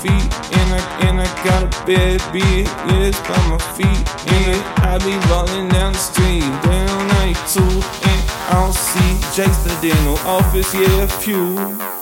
feet. And I and I got a bad bit, yes, by my feet. And I be rolling down the street, down 92. And I don't see Jason in no office, yeah, a few.